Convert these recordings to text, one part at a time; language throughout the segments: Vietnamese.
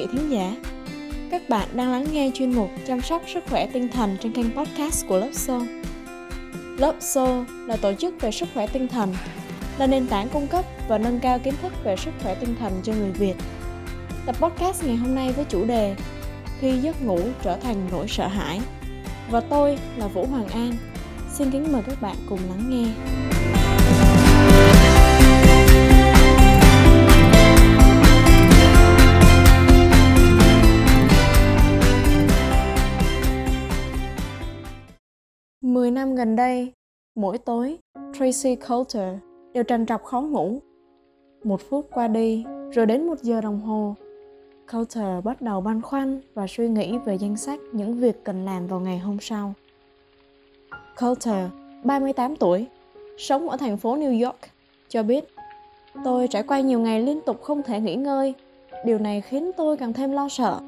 vị thính giả. Các bạn đang lắng nghe chuyên mục chăm sóc sức khỏe tinh thần trên kênh podcast của Lớp Soul. Lớp Soul là tổ chức về sức khỏe tinh thần, là nền tảng cung cấp và nâng cao kiến thức về sức khỏe tinh thần cho người Việt. Tập podcast ngày hôm nay với chủ đề Khi giấc ngủ trở thành nỗi sợ hãi. Và tôi là Vũ Hoàng An. Xin kính mời các bạn cùng lắng nghe. Năm gần đây, mỗi tối, Tracy Coulter đều trằn trọc khó ngủ. Một phút qua đi, rồi đến một giờ đồng hồ, Coulter bắt đầu băn khoăn và suy nghĩ về danh sách những việc cần làm vào ngày hôm sau. Coulter, 38 tuổi, sống ở thành phố New York, cho biết Tôi trải qua nhiều ngày liên tục không thể nghỉ ngơi. Điều này khiến tôi càng thêm lo sợ.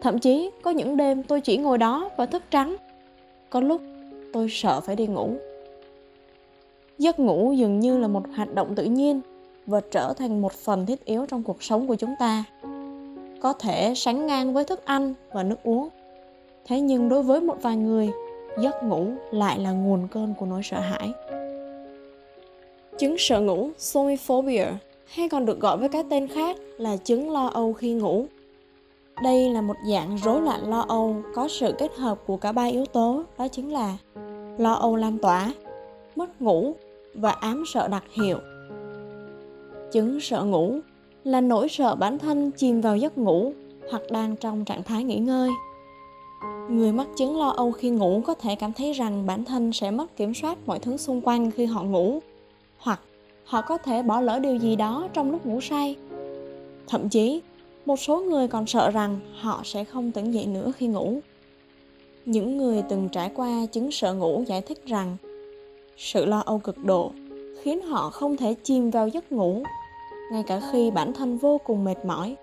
Thậm chí có những đêm tôi chỉ ngồi đó và thức trắng. Có lúc tôi sợ phải đi ngủ. Giấc ngủ dường như là một hoạt động tự nhiên và trở thành một phần thiết yếu trong cuộc sống của chúng ta. Có thể sánh ngang với thức ăn và nước uống. Thế nhưng đối với một vài người giấc ngủ lại là nguồn cơn của nỗi sợ hãi. Chứng sợ ngủ somiphobia hay còn được gọi với cái tên khác là chứng lo âu khi ngủ. Đây là một dạng rối loạn lo âu có sự kết hợp của cả ba yếu tố, đó chính là lo âu lan tỏa, mất ngủ và ám sợ đặc hiệu. Chứng sợ ngủ là nỗi sợ bản thân chìm vào giấc ngủ hoặc đang trong trạng thái nghỉ ngơi. Người mắc chứng lo âu khi ngủ có thể cảm thấy rằng bản thân sẽ mất kiểm soát mọi thứ xung quanh khi họ ngủ, hoặc họ có thể bỏ lỡ điều gì đó trong lúc ngủ say. Thậm chí, một số người còn sợ rằng họ sẽ không tỉnh dậy nữa khi ngủ những người từng trải qua chứng sợ ngủ giải thích rằng, sự lo âu cực độ khiến họ không thể chìm vào giấc ngủ, ngay cả khi bản thân vô cùng mệt mỏi.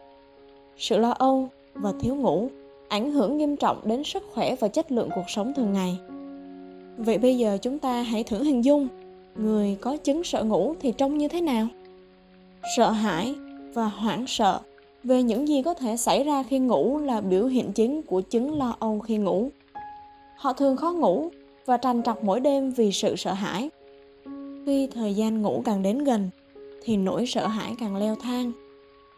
Sự lo âu và thiếu ngủ ảnh hưởng nghiêm trọng đến sức khỏe và chất lượng cuộc sống thường ngày. Vậy bây giờ chúng ta hãy thử hình dung, người có chứng sợ ngủ thì trông như thế nào? Sợ hãi và hoảng sợ về những gì có thể xảy ra khi ngủ là biểu hiện chính của chứng lo âu khi ngủ họ thường khó ngủ và trằn trọc mỗi đêm vì sự sợ hãi. Khi thời gian ngủ càng đến gần, thì nỗi sợ hãi càng leo thang.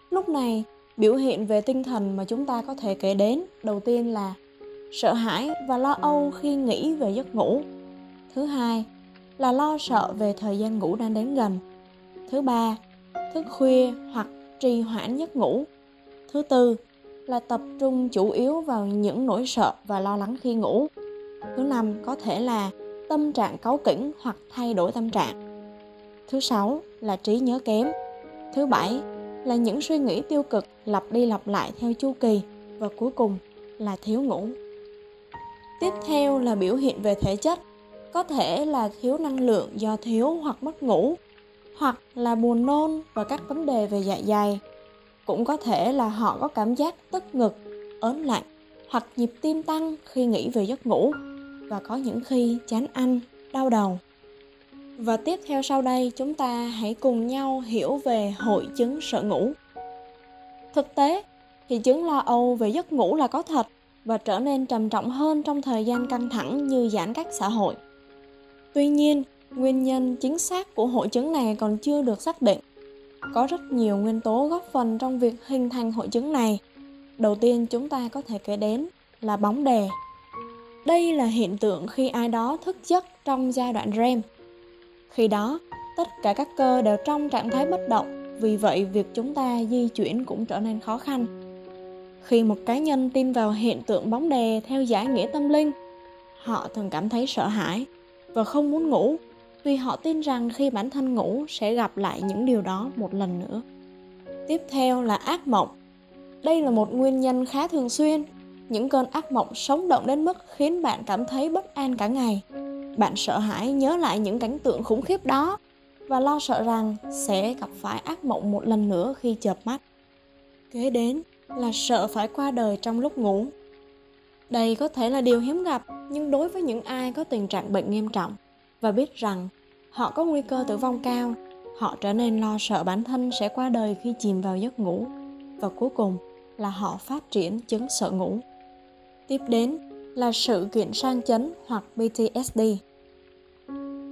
Lúc này, biểu hiện về tinh thần mà chúng ta có thể kể đến, đầu tiên là sợ hãi và lo âu khi nghĩ về giấc ngủ. Thứ hai là lo sợ về thời gian ngủ đang đến gần. Thứ ba, thức khuya hoặc trì hoãn giấc ngủ. Thứ tư là tập trung chủ yếu vào những nỗi sợ và lo lắng khi ngủ thứ năm, có thể là tâm trạng cáu kỉnh hoặc thay đổi tâm trạng. Thứ sáu là trí nhớ kém. Thứ bảy là những suy nghĩ tiêu cực lặp đi lặp lại theo chu kỳ. Và cuối cùng là thiếu ngủ. Tiếp theo là biểu hiện về thể chất. Có thể là thiếu năng lượng do thiếu hoặc mất ngủ, hoặc là buồn nôn và các vấn đề về dạ dày. Cũng có thể là họ có cảm giác tức ngực, ớn lạnh hoặc nhịp tim tăng khi nghĩ về giấc ngủ và có những khi chán ăn, đau đầu. Và tiếp theo sau đây, chúng ta hãy cùng nhau hiểu về hội chứng sợ ngủ. Thực tế, thì chứng lo âu về giấc ngủ là có thật và trở nên trầm trọng hơn trong thời gian căng thẳng như giãn cách xã hội. Tuy nhiên, nguyên nhân chính xác của hội chứng này còn chưa được xác định. Có rất nhiều nguyên tố góp phần trong việc hình thành hội chứng này. Đầu tiên chúng ta có thể kể đến là bóng đè đây là hiện tượng khi ai đó thức giấc trong giai đoạn REM. Khi đó, tất cả các cơ đều trong trạng thái bất động, vì vậy việc chúng ta di chuyển cũng trở nên khó khăn. Khi một cá nhân tin vào hiện tượng bóng đè theo giải nghĩa tâm linh, họ thường cảm thấy sợ hãi và không muốn ngủ vì họ tin rằng khi bản thân ngủ sẽ gặp lại những điều đó một lần nữa. Tiếp theo là ác mộng. Đây là một nguyên nhân khá thường xuyên những cơn ác mộng sống động đến mức khiến bạn cảm thấy bất an cả ngày. Bạn sợ hãi nhớ lại những cảnh tượng khủng khiếp đó và lo sợ rằng sẽ gặp phải ác mộng một lần nữa khi chợp mắt. Kế đến là sợ phải qua đời trong lúc ngủ. Đây có thể là điều hiếm gặp, nhưng đối với những ai có tình trạng bệnh nghiêm trọng và biết rằng họ có nguy cơ tử vong cao, họ trở nên lo sợ bản thân sẽ qua đời khi chìm vào giấc ngủ. Và cuối cùng là họ phát triển chứng sợ ngủ. Tiếp đến là sự kiện sang chấn hoặc PTSD.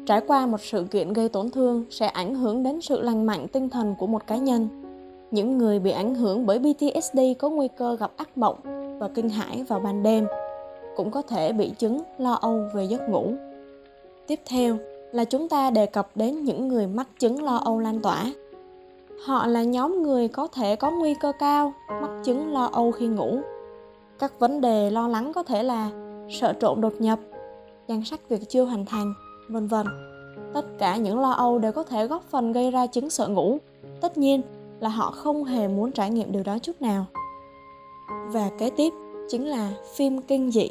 Trải qua một sự kiện gây tổn thương sẽ ảnh hưởng đến sự lành mạnh tinh thần của một cá nhân. Những người bị ảnh hưởng bởi PTSD có nguy cơ gặp ác mộng và kinh hãi vào ban đêm, cũng có thể bị chứng lo âu về giấc ngủ. Tiếp theo là chúng ta đề cập đến những người mắc chứng lo âu lan tỏa. Họ là nhóm người có thể có nguy cơ cao mắc chứng lo âu khi ngủ. Các vấn đề lo lắng có thể là sợ trộm đột nhập, danh sách việc chưa hoàn thành, vân vân. Tất cả những lo âu đều có thể góp phần gây ra chứng sợ ngủ. Tất nhiên là họ không hề muốn trải nghiệm điều đó chút nào. Và kế tiếp chính là phim kinh dị.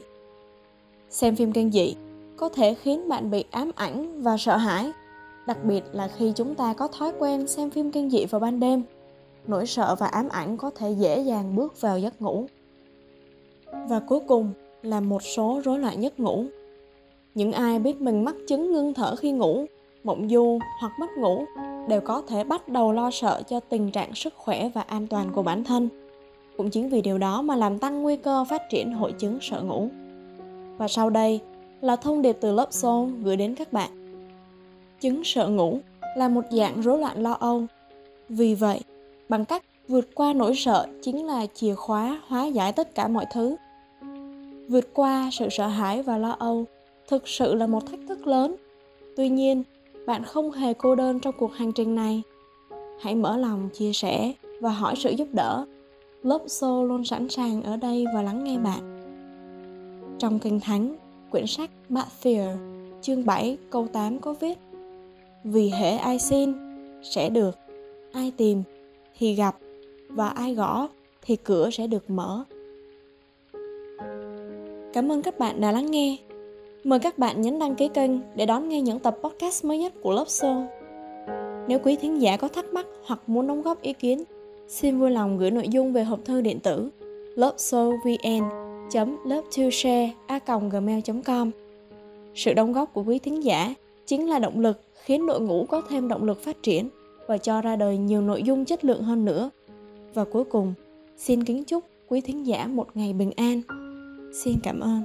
Xem phim kinh dị có thể khiến bạn bị ám ảnh và sợ hãi, đặc biệt là khi chúng ta có thói quen xem phim kinh dị vào ban đêm. Nỗi sợ và ám ảnh có thể dễ dàng bước vào giấc ngủ. Và cuối cùng là một số rối loạn giấc ngủ. Những ai biết mình mắc chứng ngưng thở khi ngủ, mộng du hoặc mất ngủ đều có thể bắt đầu lo sợ cho tình trạng sức khỏe và an toàn của bản thân. Cũng chính vì điều đó mà làm tăng nguy cơ phát triển hội chứng sợ ngủ. Và sau đây là thông điệp từ lớp Soul gửi đến các bạn. Chứng sợ ngủ là một dạng rối loạn lo âu. Vì vậy, bằng cách vượt qua nỗi sợ chính là chìa khóa hóa giải tất cả mọi thứ. Vượt qua sự sợ hãi và lo âu thực sự là một thách thức lớn. Tuy nhiên, bạn không hề cô đơn trong cuộc hành trình này. Hãy mở lòng chia sẻ và hỏi sự giúp đỡ. Lớp xô luôn sẵn sàng ở đây và lắng nghe bạn. Trong Kinh Thánh, quyển sách Matthew, chương 7, câu 8 có viết Vì hệ ai xin, sẽ được, ai tìm, thì gặp, và ai gõ, thì cửa sẽ được mở. Cảm ơn các bạn đã lắng nghe. Mời các bạn nhấn đăng ký kênh để đón nghe những tập podcast mới nhất của lớp sơn Nếu quý thính giả có thắc mắc hoặc muốn đóng góp ý kiến, xin vui lòng gửi nội dung về hộp thư điện tử lovesoulvn love2share.gmail.com Sự đóng góp của quý thính giả chính là động lực khiến đội ngũ có thêm động lực phát triển và cho ra đời nhiều nội dung chất lượng hơn nữa. Và cuối cùng, xin kính chúc quý thính giả một ngày bình an. Xin cảm ơn.